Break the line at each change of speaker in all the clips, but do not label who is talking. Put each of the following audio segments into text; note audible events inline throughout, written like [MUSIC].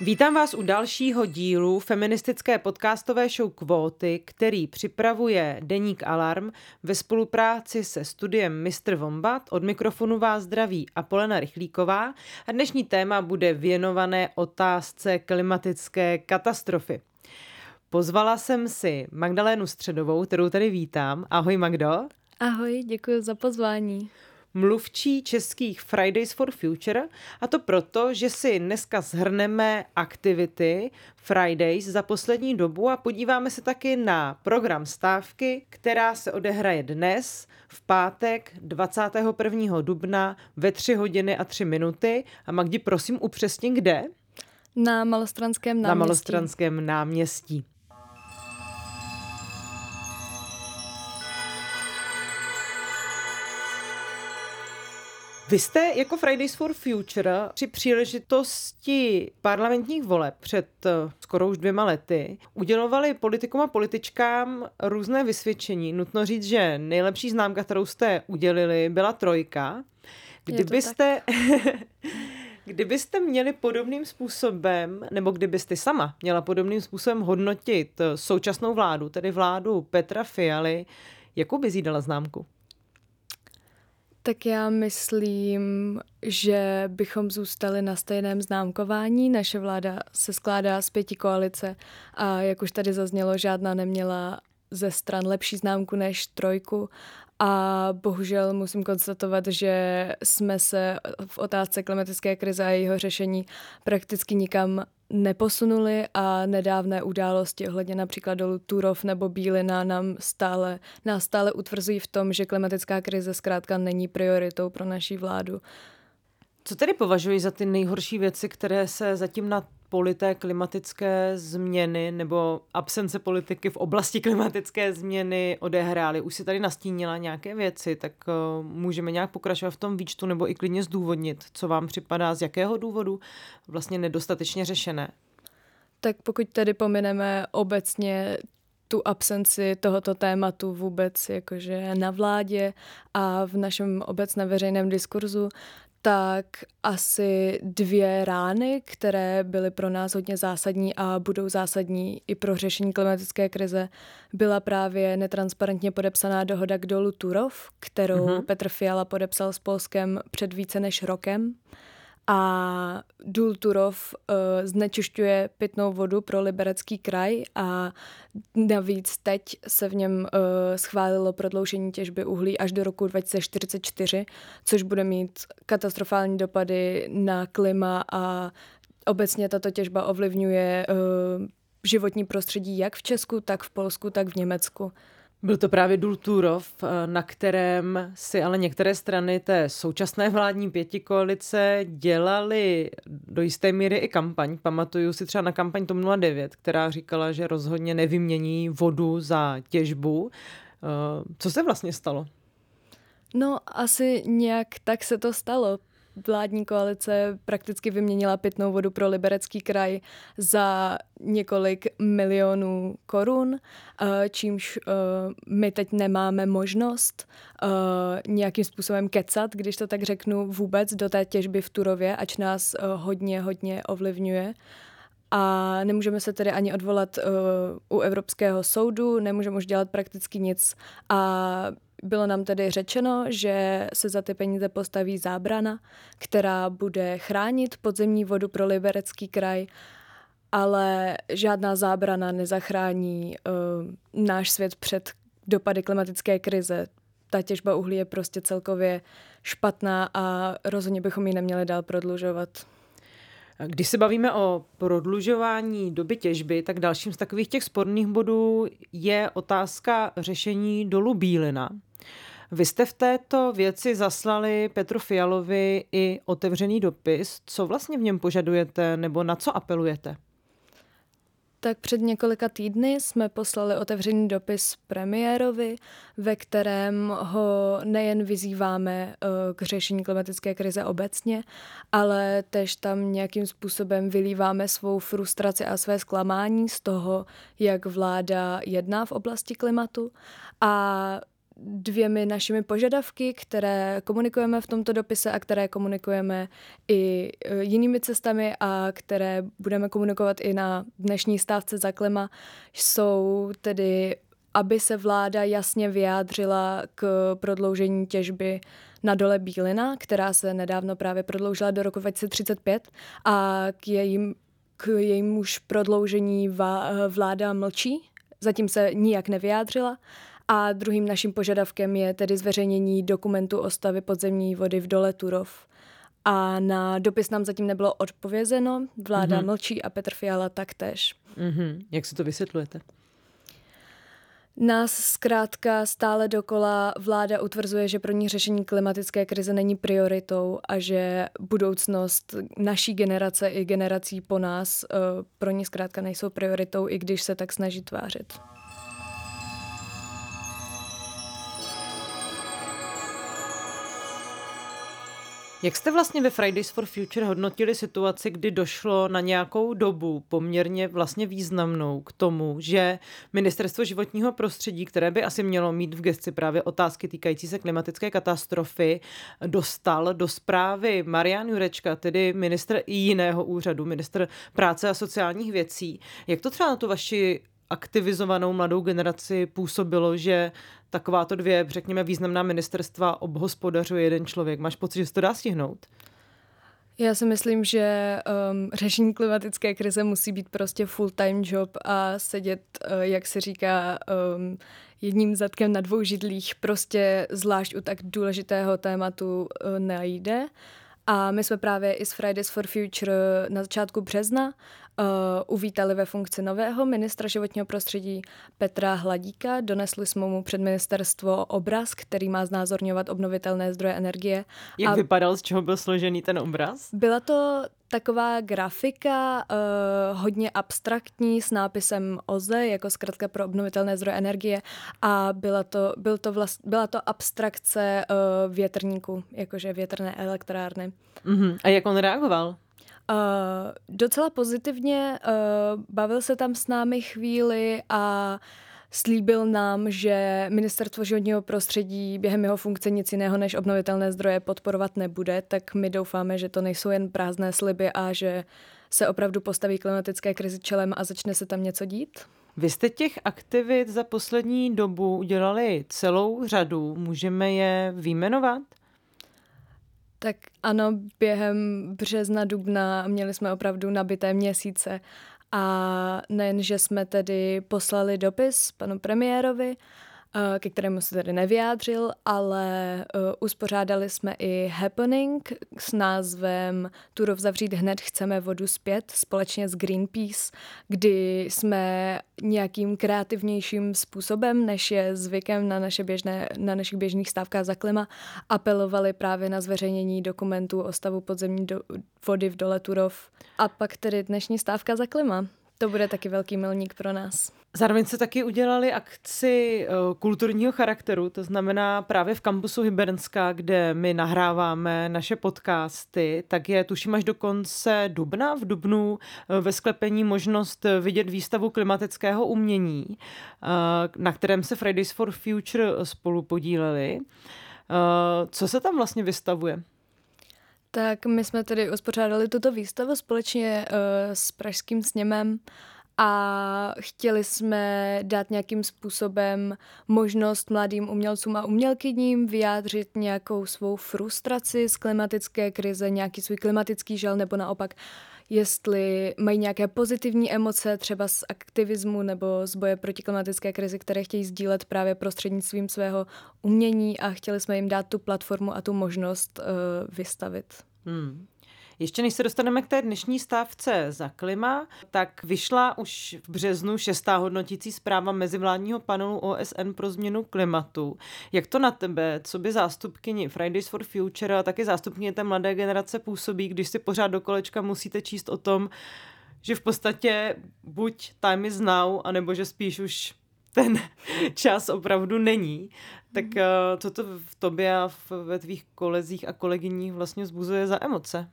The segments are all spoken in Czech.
Vítám vás u dalšího dílu feministické podcastové show Kvóty, který připravuje Deník Alarm ve spolupráci se studiem Mr. Vombat. Od mikrofonu vás zdraví Apolena Rychlíková a dnešní téma bude věnované otázce klimatické katastrofy. Pozvala jsem si Magdalénu Středovou, kterou tady vítám. Ahoj Magdo.
Ahoj, děkuji za pozvání
mluvčí českých Fridays for Future a to proto, že si dneska zhrneme aktivity Fridays za poslední dobu a podíváme se taky na program stávky, která se odehraje dnes v pátek 21. dubna ve 3 hodiny a 3 minuty. A Magdi, prosím upřesně kde?
Na Malostranském náměstí.
Na Malostranském náměstí. Vy jste jako Fridays for Future při příležitosti parlamentních voleb před eh, skoro už dvěma lety udělovali politikům a političkám různé vysvědčení. Nutno říct, že nejlepší známka, kterou jste udělili, byla trojka. Kdybyste... [LAUGHS] Kdybyste měli podobným způsobem, nebo kdybyste sama měla podobným způsobem hodnotit eh, současnou vládu, tedy vládu Petra Fialy, jakou by jí dala známku?
Tak já myslím, že bychom zůstali na stejném známkování. Naše vláda se skládá z pěti koalice a jak už tady zaznělo, žádná neměla ze stran lepší známku než trojku a bohužel musím konstatovat, že jsme se v otázce klimatické krize a jejího řešení prakticky nikam neposunuli a nedávné události ohledně například dolu Turov nebo Bílina nám stále, nás stále utvrzují v tom, že klimatická krize zkrátka není prioritou pro naší vládu.
Co tedy považuji za ty nejhorší věci, které se zatím na polité klimatické změny nebo absence politiky v oblasti klimatické změny odehrály. Už si tady nastínila nějaké věci, tak uh, můžeme nějak pokračovat v tom výčtu nebo i klidně zdůvodnit, co vám připadá, z jakého důvodu vlastně nedostatečně řešené.
Tak pokud tedy pomineme obecně tu absenci tohoto tématu vůbec jakože na vládě a v našem obecném veřejném diskurzu, tak asi dvě rány, které byly pro nás hodně zásadní a budou zásadní i pro řešení klimatické krize, byla právě netransparentně podepsaná dohoda k dolu Turov, kterou mm-hmm. Petr Fiala podepsal s Polskem před více než rokem a důl Turov uh, znečišťuje pitnou vodu pro liberecký kraj a navíc teď se v něm uh, schválilo prodloužení těžby uhlí až do roku 2044, což bude mít katastrofální dopady na klima a obecně tato těžba ovlivňuje uh, životní prostředí jak v Česku, tak v Polsku, tak v Německu.
Byl to právě Dulturov, eh, na kterém si ale některé strany té současné vládní pětikoalice dělali do jisté míry i kampaň. Pamatuju si třeba na kampaň TOM 09, která říkala, že rozhodně nevymění vodu za těžbu. Eh, co se vlastně stalo?
No, asi nějak tak se to stalo vládní koalice prakticky vyměnila pitnou vodu pro liberecký kraj za několik milionů korun, eh, čímž eh, my teď nemáme možnost eh, nějakým způsobem kecat, když to tak řeknu, vůbec do té těžby v Turově, ač nás hodně, hodně ovlivňuje. A nemůžeme se tedy ani odvolat uh, u Evropského soudu, nemůžeme už dělat prakticky nic. A bylo nám tedy řečeno, že se za ty peníze postaví zábrana, která bude chránit podzemní vodu pro Liberecký kraj, ale žádná zábrana nezachrání uh, náš svět před dopady klimatické krize. Ta těžba uhlí je prostě celkově špatná a rozhodně bychom ji neměli dál prodlužovat.
Když se bavíme o prodlužování doby těžby, tak dalším z takových těch sporných bodů je otázka řešení dolu Bílina. Vy jste v této věci zaslali Petru Fialovi i otevřený dopis. Co vlastně v něm požadujete nebo na co apelujete?
Tak před několika týdny jsme poslali otevřený dopis premiérovi, ve kterém ho nejen vyzýváme eh, k řešení klimatické krize obecně, ale tež tam nějakým způsobem vylíváme svou frustraci a své zklamání z toho, jak vláda jedná v oblasti klimatu. A dvěmi našimi požadavky, které komunikujeme v tomto dopise a které komunikujeme i e, jinými cestami a které budeme komunikovat i na dnešní stávce za klima, jsou tedy aby se vláda jasně vyjádřila k prodloužení těžby na dole Bílina, která se nedávno právě prodloužila do roku 2035 a k, jejím, k jejímuž prodloužení vláda mlčí, zatím se nijak nevyjádřila. A druhým naším požadavkem je tedy zveřejnění dokumentu o stavě podzemní vody v dole Turov. A na dopis nám zatím nebylo odpovězeno, vláda mm-hmm. mlčí a Petr Fiala taktéž.
Mm-hmm. Jak si to vysvětlujete?
Nás zkrátka stále dokola vláda utvrzuje, že pro ní řešení klimatické krize není prioritou a že budoucnost naší generace i generací po nás eh, pro ní zkrátka nejsou prioritou, i když se tak snaží tvářit.
Jak jste vlastně ve Fridays for Future hodnotili situaci, kdy došlo na nějakou dobu poměrně vlastně významnou k tomu, že Ministerstvo životního prostředí, které by asi mělo mít v gesci právě otázky týkající se klimatické katastrofy, dostal do zprávy Marian Jurečka, tedy ministr jiného úřadu, ministr práce a sociálních věcí. Jak to třeba na tu vaši aktivizovanou mladou generaci působilo, že takováto dvě, řekněme, významná ministerstva obhospodařuje jeden člověk. Máš pocit, že se to dá stihnout?
Já si myslím, že um, řešení klimatické krize musí být prostě full-time job a sedět, uh, jak se říká, um, jedním zadkem na dvou židlích prostě zvlášť u tak důležitého tématu uh, nejde. A my jsme právě i s Fridays for Future na začátku března uh, uvítali ve funkci nového ministra životního prostředí Petra Hladíka. Donesli jsme mu před ministerstvo obraz, který má znázorňovat obnovitelné zdroje energie.
Jak a vypadal, z čeho byl složený ten obraz?
Byla to taková grafika, uh, hodně abstraktní, s nápisem OZE, jako zkrátka pro obnovitelné zdroje energie a byla to, byl to vlast, byla to abstrakce uh, větrníků, jakože větrné elektrárny.
Uh-huh. A jak on reagoval?
Uh, docela pozitivně, uh, bavil se tam s námi chvíli a slíbil nám, že ministerstvo životního prostředí během jeho funkce nic jiného než obnovitelné zdroje podporovat nebude, tak my doufáme, že to nejsou jen prázdné sliby a že se opravdu postaví klimatické krizi čelem a začne se tam něco dít?
Vy jste těch aktivit za poslední dobu udělali celou řadu. Můžeme je výjmenovat?
Tak ano, během března, dubna měli jsme opravdu nabité měsíce. A nejen, že jsme tedy poslali dopis panu premiérovi, ke kterému se tedy nevyjádřil, ale uh, uspořádali jsme i happening s názvem Turov zavřít hned, chceme vodu zpět společně s Greenpeace, kdy jsme nějakým kreativnějším způsobem, než je zvykem na, naše běžné, na našich běžných stávkách za klima, apelovali právě na zveřejnění dokumentů o stavu podzemní do, vody v dole Turov. A pak tedy dnešní stávka za klima. To bude taky velký milník pro nás.
Zároveň se taky udělali akci eh, kulturního charakteru, to znamená právě v kampusu Hybernská, kde my nahráváme naše podcasty, tak je tuším až do konce dubna, v dubnu eh, ve sklepení možnost vidět výstavu klimatického umění, eh, na kterém se Fridays for Future spolu podíleli. Co se tam vlastně vystavuje?
Tak my jsme tedy uspořádali tuto výstavu společně uh, s Pražským sněmem a chtěli jsme dát nějakým způsobem možnost mladým umělcům a umělkyním vyjádřit nějakou svou frustraci z klimatické krize, nějaký svůj klimatický žal nebo naopak jestli mají nějaké pozitivní emoce třeba z aktivismu nebo z boje proti klimatické krizi, které chtějí sdílet právě prostřednictvím svého umění a chtěli jsme jim dát tu platformu a tu možnost uh, vystavit. Hmm.
Ještě než se dostaneme k té dnešní stávce za klima, tak vyšla už v březnu šestá hodnotící zpráva mezivládního panelu OSN pro změnu klimatu. Jak to na tebe, co by zástupkyni Fridays for Future a taky zástupkyně té mladé generace působí, když si pořád do kolečka musíte číst o tom, že v podstatě buď time is now, anebo že spíš už ten [LAUGHS] čas opravdu není. Tak uh, co to v tobě a ve tvých kolezích a kolegyních vlastně zbuzuje za emoce?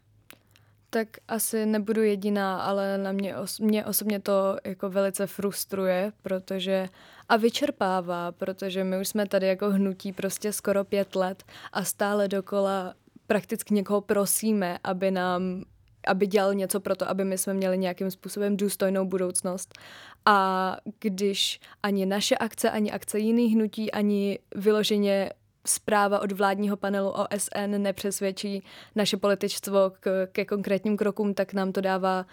Tak asi nebudu jediná, ale na mě, os- mě osobně to jako velice frustruje, protože a vyčerpává, protože my už jsme tady jako hnutí prostě skoro pět let a stále dokola prakticky někoho prosíme, aby nám aby dělal něco pro to, aby my jsme měli nějakým způsobem důstojnou budoucnost. A když ani naše akce, ani akce jiných hnutí, ani vyloženě zpráva od vládního panelu OSN nepřesvědčí naše političstvo k, ke konkrétním krokům, tak nám to dává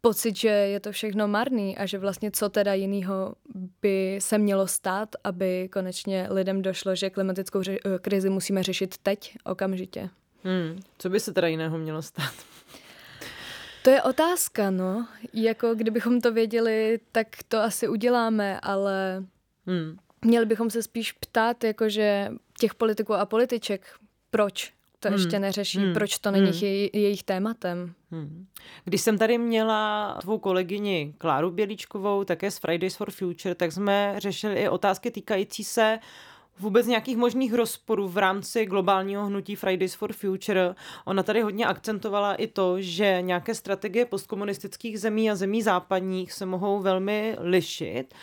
pocit, že je to všechno marný a že vlastně co teda jiného by se mělo stát, aby konečně lidem došlo, že klimatickou ře- krizi musíme řešit teď, okamžitě.
Hmm. Co by se teda jiného mělo stát?
To je otázka, no. Jako kdybychom to věděli, tak to asi uděláme, ale hmm. měli bychom se spíš ptát, jakože těch politiků a političek, proč to hmm. ještě neřeší, hmm. proč to není hmm. jej, jejich tématem. Hmm.
Když jsem tady měla tvou kolegyni Kláru Bělíčkovou, také z Fridays for Future, tak jsme řešili i otázky týkající se vůbec nějakých možných rozporů v rámci globálního hnutí Fridays for Future. Ona tady hodně akcentovala i to, že nějaké strategie postkomunistických zemí a zemí západních se mohou velmi lišit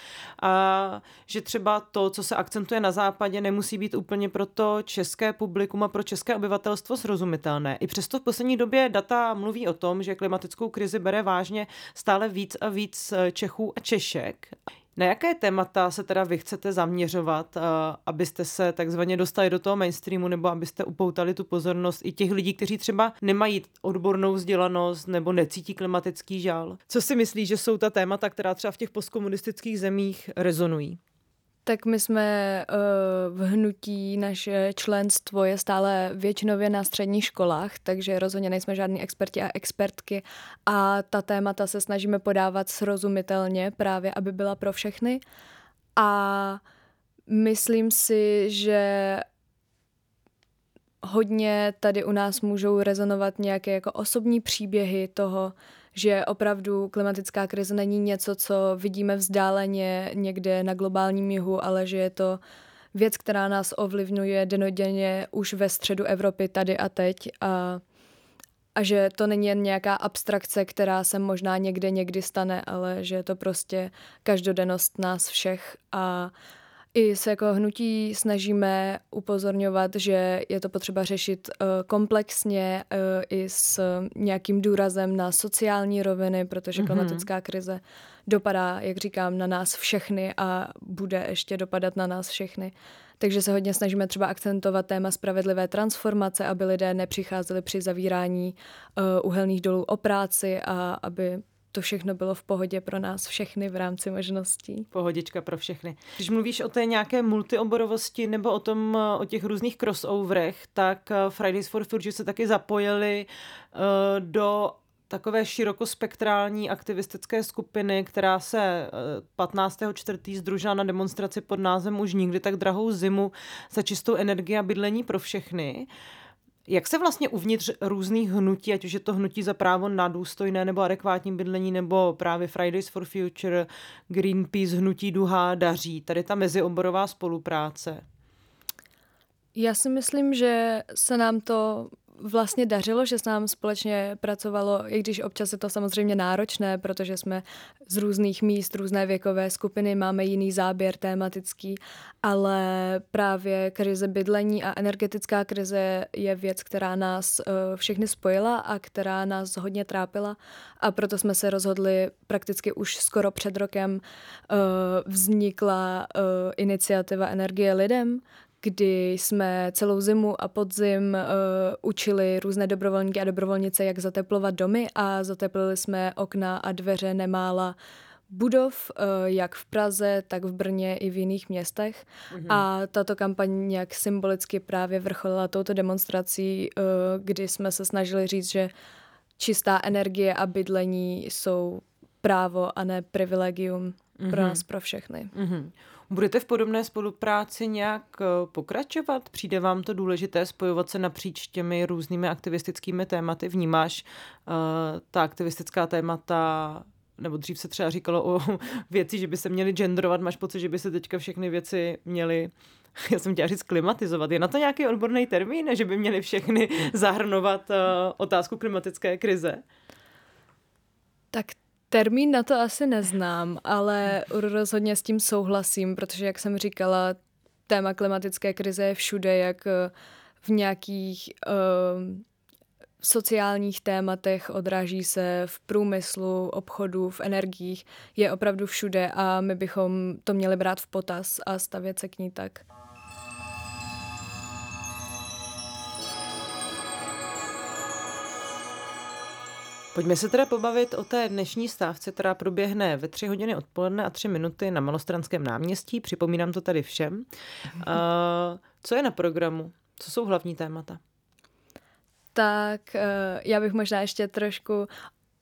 a že třeba to, co se akcentuje na západě, nemusí být úplně pro to české publikum a pro české obyvatelstvo srozumitelné. I přesto v poslední době data mluví o tom, že klimatickou krizi bere vážně stále víc a víc Čechů a Češek. Na jaké témata se teda vy chcete zaměřovat, abyste se takzvaně dostali do toho mainstreamu nebo abyste upoutali tu pozornost i těch lidí, kteří třeba nemají odbornou vzdělanost nebo necítí klimatický žál? Co si myslí, že jsou ta témata, která třeba v těch postkomunistických zemích rezonují?
Tak my jsme uh, v hnutí, naše členstvo je stále většinově na středních školách, takže rozhodně nejsme žádní experti a expertky a ta témata se snažíme podávat srozumitelně právě, aby byla pro všechny. A myslím si, že hodně tady u nás můžou rezonovat nějaké jako osobní příběhy toho, že opravdu klimatická krize není něco, co vidíme vzdáleně někde na globálním jihu, ale že je to věc, která nás ovlivňuje denodenně už ve středu Evropy tady a teď. A, a že to není jen nějaká abstrakce, která se možná někde někdy stane, ale že je to prostě každodennost nás všech. A i se jako hnutí snažíme upozorňovat, že je to potřeba řešit uh, komplexně uh, i s nějakým důrazem na sociální roviny, protože mm-hmm. klimatická krize dopadá, jak říkám, na nás všechny a bude ještě dopadat na nás všechny. Takže se hodně snažíme třeba akcentovat téma spravedlivé transformace, aby lidé nepřicházeli při zavírání uh, uhelných dolů o práci a aby to všechno bylo v pohodě pro nás všechny v rámci možností.
Pohodička pro všechny. Když mluvíš o té nějaké multioborovosti nebo o tom, o těch různých crossoverech, tak eh, Fridays for Future se taky zapojili uh, do takové širokospektrální aktivistické skupiny, která se 15.4. Eh, združila na demonstraci pod názvem Už nikdy tak drahou zimu za čistou energii a bydlení pro všechny. Jak se vlastně uvnitř různých hnutí, ať už je to hnutí za právo na důstojné nebo adekvátní bydlení, nebo právě Fridays for Future, Greenpeace, hnutí Duha, daří, tady ta mezioborová spolupráce?
Já si myslím, že se nám to vlastně dařilo, že se nám společně pracovalo, i když občas je to samozřejmě náročné, protože jsme z různých míst, různé věkové skupiny, máme jiný záběr tematický, ale právě krize bydlení a energetická krize je věc, která nás uh, všechny spojila a která nás hodně trápila. A proto jsme se rozhodli prakticky už skoro před rokem uh, vznikla uh, iniciativa Energie lidem, kdy jsme celou zimu a podzim uh, učili různé dobrovolníky a dobrovolnice, jak zateplovat domy a zateplili jsme okna a dveře nemála budov, uh, jak v Praze, tak v Brně i v jiných městech. Mm-hmm. A tato kampaň nějak symbolicky právě vrcholila touto demonstrací, uh, kdy jsme se snažili říct, že čistá energie a bydlení jsou právo a ne privilegium mm-hmm. pro mhm. nás, pro všechny. Mm-hmm.
Budete v podobné spolupráci nějak eh, pokračovat? Přijde vám to důležité spojovat se napříč těmi různými aktivistickými tématy? Vnímáš uh, ta aktivistická témata nebo dřív se třeba říkalo o [LAUGHS] věci, že by se měly genderovat, máš pocit, že by se teďka všechny věci měly [LAUGHS] já jsem chtěla říct klimatizovat. Je na to nějaký odborný termín, že by měli všechny [LAUGHS] zahrnovat uh, otázku klimatické krize?
Tak termín na to asi neznám, ale rozhodně s tím souhlasím, protože, jak jsem říkala, téma klimatické krize je všude, jak eh, v nějakých uh, sociálních tématech, odráží se v průmyslu, obchodu, v energiích, je opravdu všude a my bychom to měli brát v potaz a stavět se k ní tak.
Pojďme se teda pobavit o té dnešní stávce, která proběhne ve tři hodiny odpoledne a tři minuty na Malostranském náměstí. Připomínám to tady všem. Uh, co je na programu? Co jsou hlavní témata?
Tak uh, já bych možná ještě trošku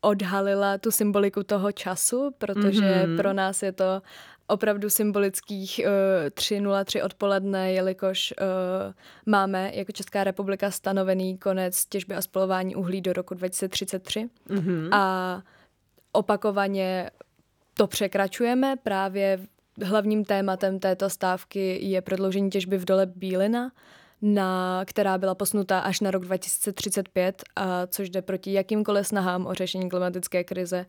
odhalila tu symboliku toho času, protože mm-hmm. pro nás je to opravdu symbolických uh, 3.03 odpoledne, jelikož uh, máme jako Česká republika stanovený konec těžby a spolování uhlí do roku 2033 mm-hmm. a opakovaně to překračujeme. Právě hlavním tématem této stávky je prodloužení těžby v dole Bílina, na, která byla posnutá až na rok 2035, a což jde proti jakýmkoliv snahám o řešení klimatické krize.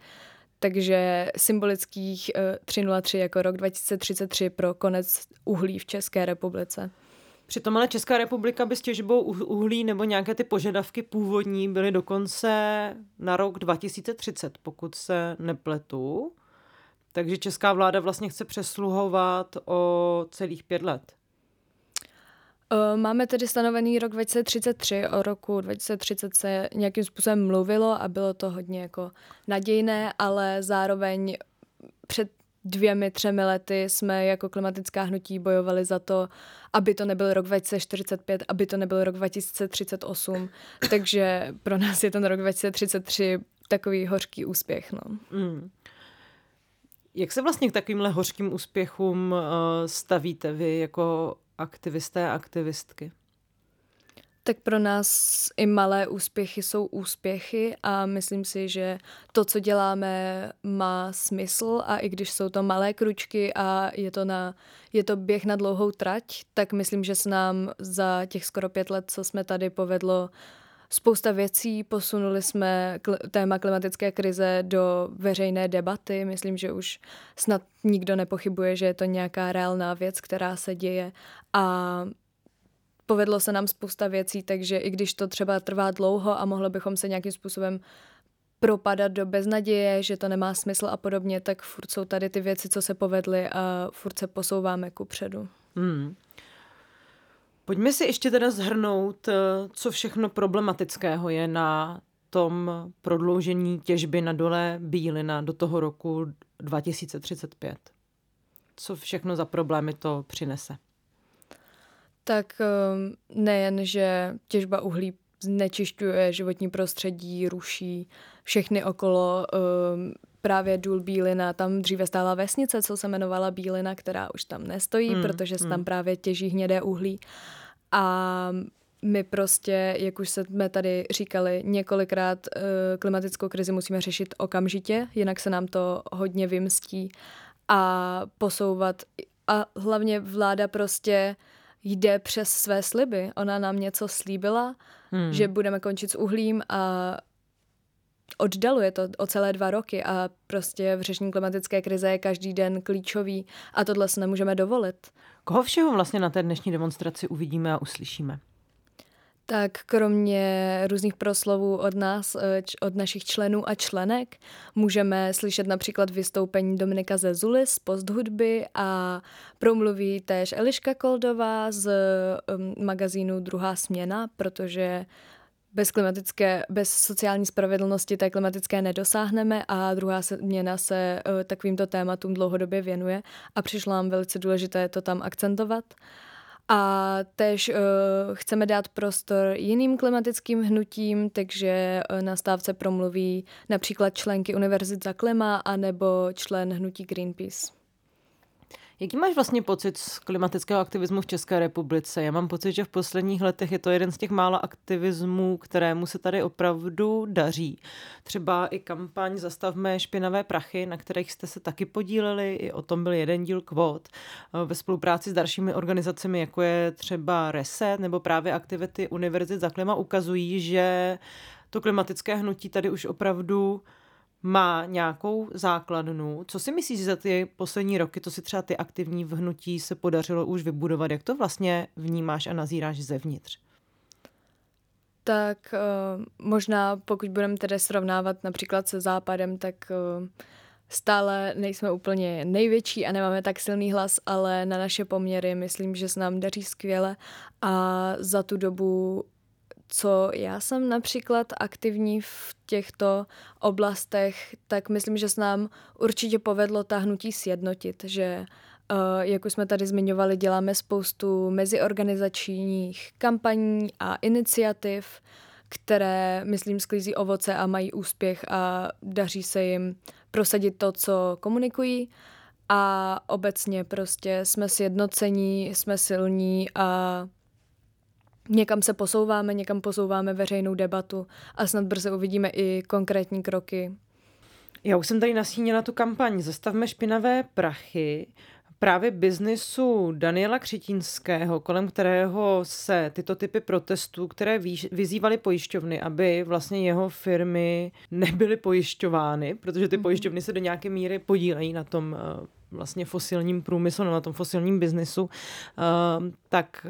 Takže symbolických 303 eh, jako rok 2033 pro konec uhlí v České republice.
Přitom ale Česká republika by s těžbou uhlí nebo nějaké ty požadavky původní byly dokonce na rok 2030, pokud se nepletu. Takže česká vláda vlastně chce přesluhovat o celých pět let.
Eh, máme tedy stanovený rok 2033, o roku 2030 se nějakým způsobem mluvilo a bylo to hodně jako nadějné, ale zároveň před dvěmi, třemi lety jsme jako klimatická hnutí bojovali za to, aby to nebyl rok 2045, aby to nebyl rok 2038, takže pro nás je ten rok 2033 takový hořký úspěch. No. Mm.
Jak se vlastně k takovýmhle hořkým úspěchům uh, stavíte vy jako aktivisté a aktivistky?
Tak pro nás i malé úspěchy jsou úspěchy a myslím si, že to, co děláme, má smysl a i když jsou to malé kručky a je to, na, je to běh na dlouhou trať, tak myslím, že se nám za těch skoro pět let, co jsme tady, povedlo spousta věcí. Posunuli jsme téma klimatické krize do veřejné debaty. Myslím, že už snad nikdo nepochybuje, že je to nějaká reálná věc, která se děje a povedlo se nám spousta věcí, takže i když to třeba trvá dlouho a mohlo bychom se nějakým způsobem propadat do beznaděje, že to nemá smysl a podobně, tak furt jsou tady ty věci, co se povedly a furt se posouváme ku předu. Hmm.
Pojďme si ještě teda zhrnout, eh, co všechno problematického je na tom prodloužení těžby na dole Bílina do toho roku 2035. Co všechno za problémy to přinese?
Tak eh, nejen, že těžba uhlí znečišťuje životní prostředí, ruší všechny okolo, eh, právě důl Bílina, tam dříve stála vesnice, co se jmenovala Bílina, která už tam nestojí, hmm, protože se hmm. tam právě těží hnědé uhlí. A my prostě, jak už jsme tady říkali několikrát, eh, klimatickou krizi musíme řešit okamžitě, jinak se nám to hodně vymstí a posouvat. A hlavně vláda prostě jde přes své sliby. Ona nám něco slíbila, hmm. že budeme končit s uhlím a oddaluje to o celé dva roky a prostě v řešení klimatické krize je každý den klíčový a tohle se nemůžeme dovolit.
Koho všeho vlastně na té dnešní demonstraci uvidíme a uslyšíme?
Tak kromě různých proslovů od nás, eh, od našich členů a členek, můžeme slyšet například vystoupení Dominika Zezuly z posthudby a promluví též Eliška Koldová z um, magazínu Druhá směna, protože bez klimatické, bez sociální spravedlnosti té klimatické nedosáhneme a druhá změna se uh, takovýmto tématům dlouhodobě věnuje a přišlo nám velice důležité to tam akcentovat. A tež uh, chceme dát prostor jiným klimatickým hnutím, takže uh, na stávce promluví například členky Univerzit za klima anebo člen hnutí Greenpeace.
Jaký máš vlastně pocit z klimatického aktivismu v České republice? Já mám pocit, že v posledních letech je to jeden z těch mála aktivismů, kterému se tady opravdu daří. Třeba i kampaň Zastavme špinavé prachy, na kterých jste se taky podíleli, i o tom byl jeden díl kvot eh, ve spolupráci s dalšími organizacemi, jako je třeba Reset nebo právě aktivity Univerzit za klima ukazují, že to klimatické hnutí tady už opravdu má nějakou základnu. Co si myslíš za ty poslední roky, to si třeba ty aktivní v hnutí se podařilo už vybudovat? Jak to vlastně vnímáš a nazíráš zevnitř?
Tak uh, možná pokud budeme tedy srovnávat například se západem, tak uh, stále nejsme úplně největší a nemáme tak silný hlas, ale na naše poměry myslím, že se nám daří skvěle a za tu dobu co já jsem například aktivní v těchto oblastech, tak myslím, že se nám určitě povedlo ta hnutí sjednotit, že uh, jak už jsme tady zmiňovali, děláme spoustu meziorganizačních kampaní a iniciativ, které, myslím, sklízí ovoce a mají úspěch a daří se jim prosadit to, co komunikují. A obecně prostě jsme sjednocení, jsme silní a někam se posouváme, někam posouváme veřejnou debatu a snad brzy uvidíme i konkrétní kroky.
Já už jsem tady nasínila tu kampaň Zastavme špinavé prachy právě biznisu Daniela Křetínského, kolem kterého se tyto typy protestů, které vyzývaly pojišťovny, aby vlastně jeho firmy nebyly pojišťovány, protože ty mhm. pojišťovny se do nějaké míry podílejí na tom eh, vlastně fosilním průmyslu, na tom fosilním biznisu, eh, tak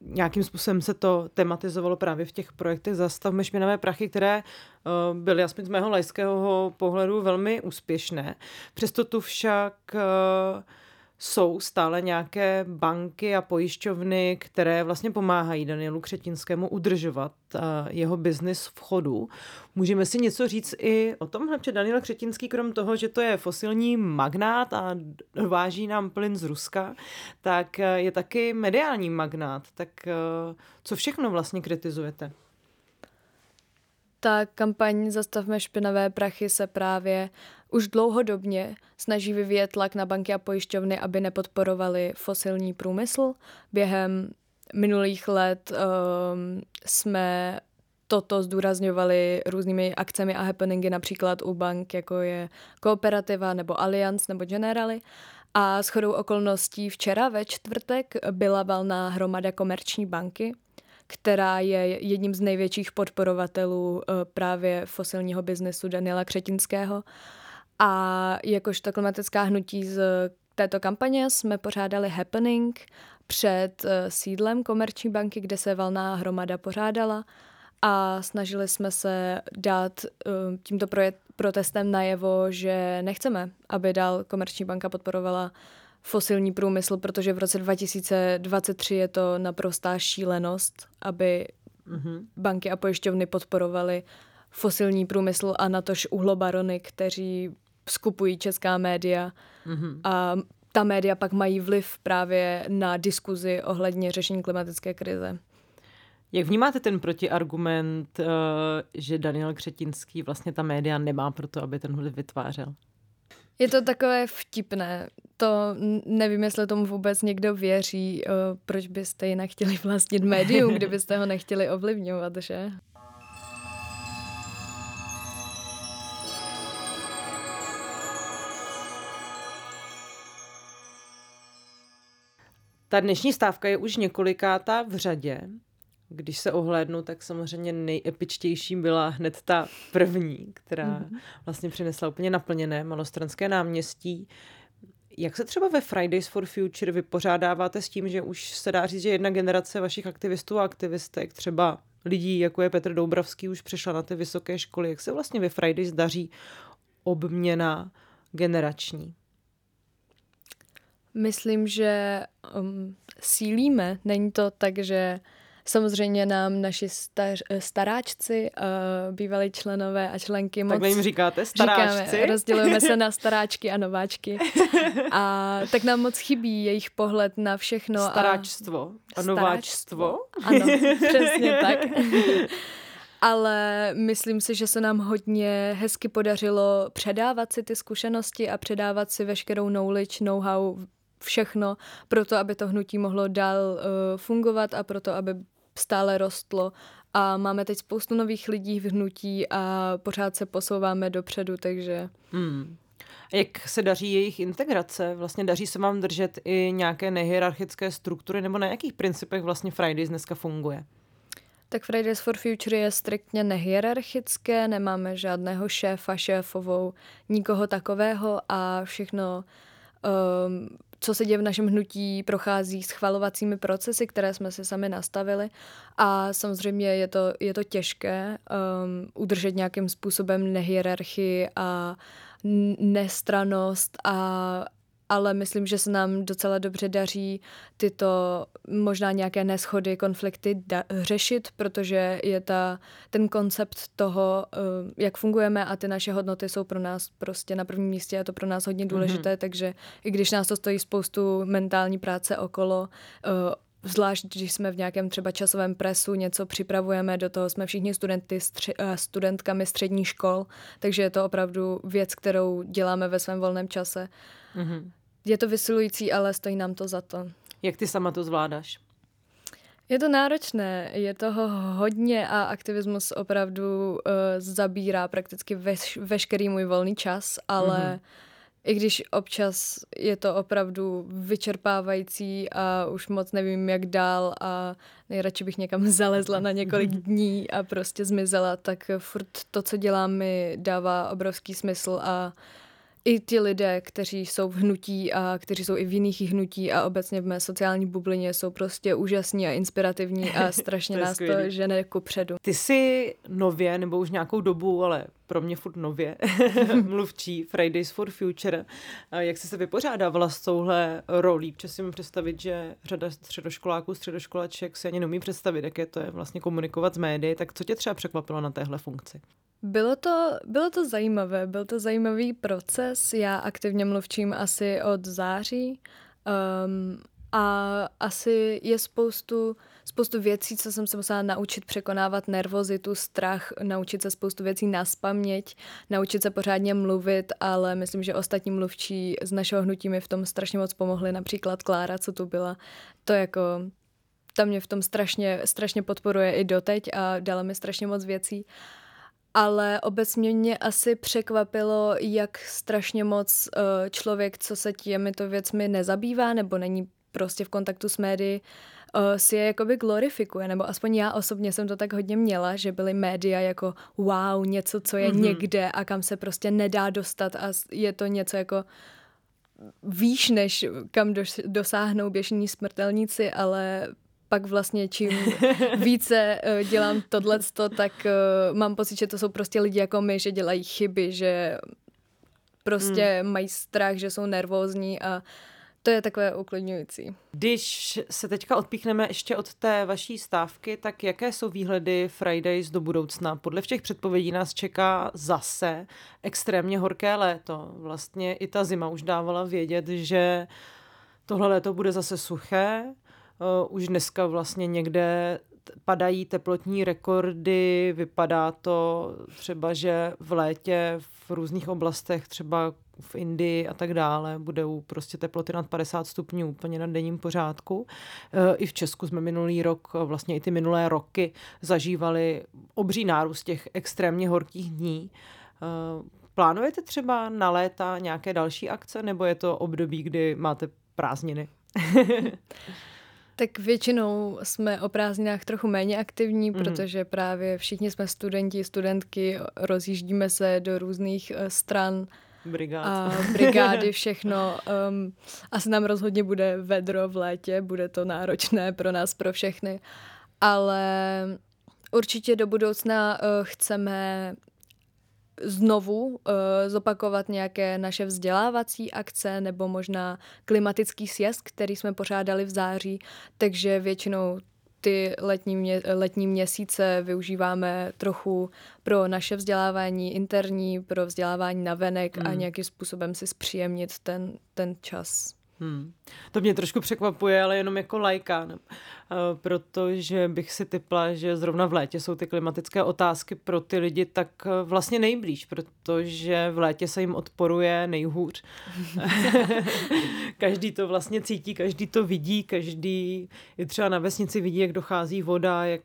nějakým způsobem se to tematizovalo právě v těch projektech Zastavme špinavé prachy, které uh, byly aspoň z mého lajského pohledu velmi úspěšné. Přesto tu však uh, jsou stále nějaké banky a pojišťovny, které vlastně pomáhají Danielu Křetinskému udržovat uh, jeho biznis v chodu. Můžeme si něco říct i o tomhle, že Daniel Křetinský, krom toho, že to je fosilní magnát a váží nám plyn z Ruska, tak uh, je taky mediální magnát. Tak uh, co všechno vlastně kritizujete?
Ta kampaň Zastavme špinavé prachy se právě už dlouhodobně snaží vyvíjet tlak na banky a pojišťovny, aby nepodporovali fosilní průmysl. Během minulých let um, jsme toto zdůrazňovali různými akcemi a happeningy, například u bank, jako je Kooperativa nebo Allianz nebo Generali. A shodou okolností včera ve čtvrtek byla valná hromada komerční banky, která je jedním z největších podporovatelů eh, právě fosilního biznesu Daniela Křetinského. A jakožto klimatická hnutí z této kampaně jsme pořádali happening před eh, sídlem Komerční banky, kde se valná hromada pořádala a snažili jsme se dát eh, tímto protestem najevo, že nechceme, aby dál Komerční banka podporovala fosilní průmysl, protože v roce 2023 je to naprostá šílenost, aby mm-hmm. banky a pojišťovny podporovaly fosilní průmysl a natož uhlobarony, kteří skupují česká média mm-hmm. a ta média pak mají vliv právě na diskuzi ohledně řešení klimatické krize.
Jak vnímáte ten protiargument, eh, že Daniel Křetinský vlastně ta média nemá proto, aby ten vliv vytvářel?
Je to takové vtipné. To nevím, jestli tomu vůbec někdo věří. Eh, proč byste jinak chtěli [LAUGHS] vlastnit médium, kdybyste ho nechtěli ovlivňovat, že?
Ta dnešní stávka je už několikátá v řadě. Když se ohlédnu, tak samozřejmě nejepičtější byla hned ta první, která mm-hmm. vlastně přinesla úplně naplněné malostranské náměstí. Jak se třeba ve Fridays for Future vypořádáváte s tím, že už se dá říct, že jedna generace vašich aktivistů a aktivistek, třeba lidí, jako je Petr Doubravský, už přešla na ty vysoké školy. Jak se vlastně ve Fridays daří obměna generační?
Myslím, že um, sílíme. Není to tak, že samozřejmě nám naši star, staráčci, uh, bývalí členové a členky moc...
Takhle jim říkáte, staráčci?
Říkáme, [LAUGHS] rozdělujeme se na [LAUGHS] staráčky a nováčky. A tak nám moc chybí jejich pohled na všechno.
Staráčstvo a, a nováčstvo?
Ano, [LAUGHS] přesně tak. ale myslím si, že se nám hodně hezky podařilo předávat si ty zkušenosti a předávat si veškerou knowledge, know-how všechno pro to, aby to hnutí mohlo dál uh, fungovat a pro to, aby stále rostlo a máme teď spoustu nových lidí v hnutí a pořád se posouváme dopředu, takže...
Hmm. Jak se daří jejich integrace? Vlastně daří se vám držet i nějaké nehierarchické struktury, nebo na jakých principech vlastně Fridays dneska funguje?
Tak Fridays for Future je striktně nehierarchické, nemáme žádného šéfa, šéfovou, nikoho takového a všechno um, co se děje v našem hnutí, prochází schvalovacími procesy, které jsme si sami nastavili. A samozřejmě je to, je to těžké um, udržet nějakým způsobem nehierarchii a nestranost a, ale myslím, že se nám docela dobře daří tyto možná nějaké neschody, konflikty da- řešit, protože je ta, ten koncept toho, uh, jak fungujeme a ty naše hodnoty jsou pro nás prostě na prvním místě a to pro nás hodně důležité, mm-hmm. takže i když nás to stojí spoustu mentální práce okolo, uh, Zvlášť, když jsme v nějakém třeba časovém presu, něco připravujeme, do toho jsme všichni studenty, stři, uh, studentkami střední škol, takže je to opravdu věc, kterou děláme ve svém volném čase. Mm-hmm. Je to vysilující, ale stojí nám to za to.
Jak ty sama to zvládáš?
Je to náročné, je toho hodně a aktivismus opravdu uh, zabírá prakticky veš, veškerý můj volný čas, ale mm-hmm. i když občas je to opravdu vyčerpávající a už moc nevím, jak dál a nejradši bych někam [LAUGHS] zalezla na několik dní a prostě zmizela, tak furt to, co dělám, mi dává obrovský smysl a uh, i ti lidé, kteří jsou v hnutí a kteří jsou i v jiných hnutí a obecně v mé sociální bublině jsou prostě úžasní a inspirativní a [LAUGHS] strašně to nás skvělý. to žene ku předu.
Ty jsi nově, nebo už nějakou dobu, ale pro mě furt nově, [LAUGHS] mluvčí Fridays for Future. Jak jsi se vypořádávala s touhle rolí? Protože si mi představit, že řada středoškoláků, středoškolaček si ani neumí představit, jak je to je vlastně komunikovat s médií. Tak co tě třeba překvapilo na téhle funkci?
Bylo to, bylo to zajímavé, byl to zajímavý proces. Já aktivně mluvčím asi od září um, a asi je spoustu, spoustu věcí, co jsem se musela naučit překonávat nervozitu, strach, naučit se spoustu věcí na spaměť, naučit se pořádně mluvit, ale myslím, že ostatní mluvčí z našeho hnutí mi v tom strašně moc pomohli, například Klára, co tu byla. To jako, ta mě v tom strašně, strašně podporuje i doteď a dala mi strašně moc věcí ale obecně mě asi překvapilo, jak strašně moc uh, člověk, co se těmito věcmi nezabývá nebo není prostě v kontaktu s médií, uh, si je jakoby glorifikuje, nebo aspoň já osobně jsem to tak hodně měla, že byly média jako wow, něco, co je mm-hmm. někde a kam se prostě nedá dostat a je to něco jako výš, než kam dosáhnou běžní smrtelníci, ale pak vlastně čím [LAUGHS] více uh, dělám tohleto, tak uh, mám pocit, že to jsou prostě lidi jako my, že dělají chyby, že prostě hmm. mají strach, že jsou nervózní a to je takové uklidňující.
Když se teďka odpíchneme ještě od té vaší stávky, tak jaké jsou výhledy Fridays do budoucna? Podle všech předpovědí nás čeká zase extrémně horké léto. Vlastně i ta zima už dávala vědět, že tohle léto bude zase suché, Uh, už dneska vlastně někde padají teplotní rekordy, vypadá to třeba, že v létě v různých oblastech, třeba v Indii a tak dále, budou prostě teploty nad 50 stupňů úplně na denním pořádku. Eh, I v Česku jsme minulý rok, vlastně i ty minulé roky, zažívali obří nárůst těch extrémně horkých dní. Eh, plánujete třeba na léta nějaké další akce, nebo je to období, kdy máte prázdniny? [LAUGHS]
Tak většinou jsme o prázdninách trochu méně aktivní, mm. protože právě všichni jsme studenti, studentky, rozjíždíme se do různých uh, stran.
Brigád.
A brigády, [LAUGHS] všechno. Um, asi nám rozhodně bude vedro v létě, bude to náročné pro nás, pro všechny. Ale určitě do budoucna uh, chceme znovu uh, zopakovat nějaké naše vzdělávací akce nebo možná klimatický sjezd, který jsme pořádali v září, takže většinou ty letní, mě, letní měsíce využíváme trochu pro naše vzdělávání interní, pro vzdělávání na venek hmm. a nějakým způsobem si zpříjemnit ten, ten čas.
Hmm. To mě trošku překvapuje, ale jenom jako lajka. Protože bych si typla, že zrovna v létě jsou ty klimatické otázky pro ty lidi tak vlastně nejblíž, protože v létě se jim odporuje nejhůř. [LAUGHS] každý to vlastně cítí, každý to vidí, každý je třeba na vesnici vidí, jak dochází voda, jak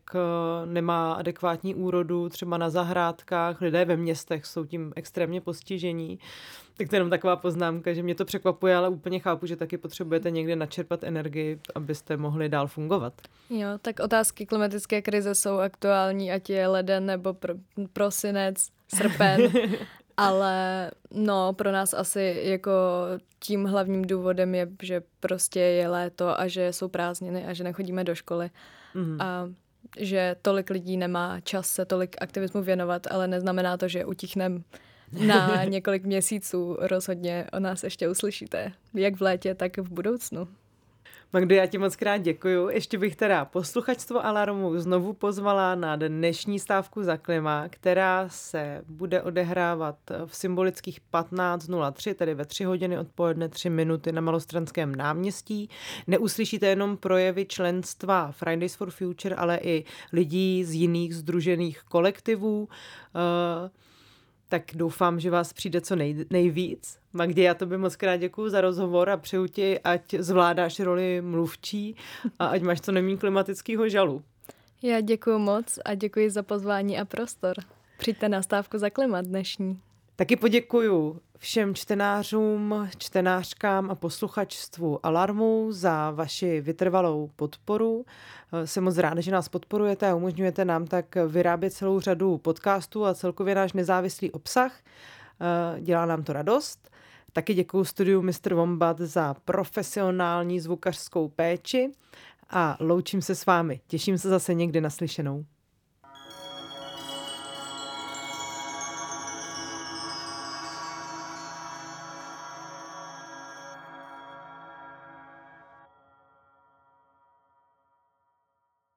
nemá adekvátní úrodu, třeba na zahrádkách, lidé ve městech jsou tím extrémně postižení. Tak to je jenom taková poznámka, že mě to překvapuje, ale úplně chápu, že taky potřebujete někde načerpat energii, abyste mohli dál fungovat.
Jo, tak otázky klimatické krize jsou aktuální, ať je leden nebo pr- prosinec, srpen. [LAUGHS] Ale no, pro nás asi jako tím hlavním důvodem je, že prostě je léto a že jsou prázdniny a že nechodíme do školy. Mm. A že tolik lidí nemá čas se tolik aktivismu věnovat, ale neznamená to, že utichneme na [LAUGHS] několik měsíců. Rozhodně o nás ještě uslyšíte, jak v létě, tak v budoucnu.
Magdo, já ti moc krát děkuju. Ještě bych teda posluchačstvo Alarmu znovu pozvala na dnešní stávku za klima, která se bude odehrávat v symbolických 15.03, tedy ve 3 hodiny odpoledne 3 minuty na Malostranském náměstí. Neuslyšíte jenom projevy členstva Fridays for Future, ale i lidí z jiných združených kolektivů. Uh, tak doufám, že vás přijde co nej, nejvíc. Magdě, já tobě moc krát děkuji za rozhovor a přeju ti, ať zvládáš roli mluvčí a ať máš co nemí klimatického žalu.
Já děkuji moc a děkuji za pozvání a prostor. Přijďte na stávku za klimat dnešní.
Taky poděkuju všem čtenářům, čtenářkám a posluchačstvu Alarmu za vaši vytrvalou podporu. Jsem moc ráda, že nás podporujete a umožňujete nám tak vyrábět celou řadu podcastů a celkově náš nezávislý obsah. Dělá nám to radost. Taky děkuji studiu Mr. Wombat za profesionální zvukařskou péči a loučím se s vámi. Těším se zase někdy naslyšenou.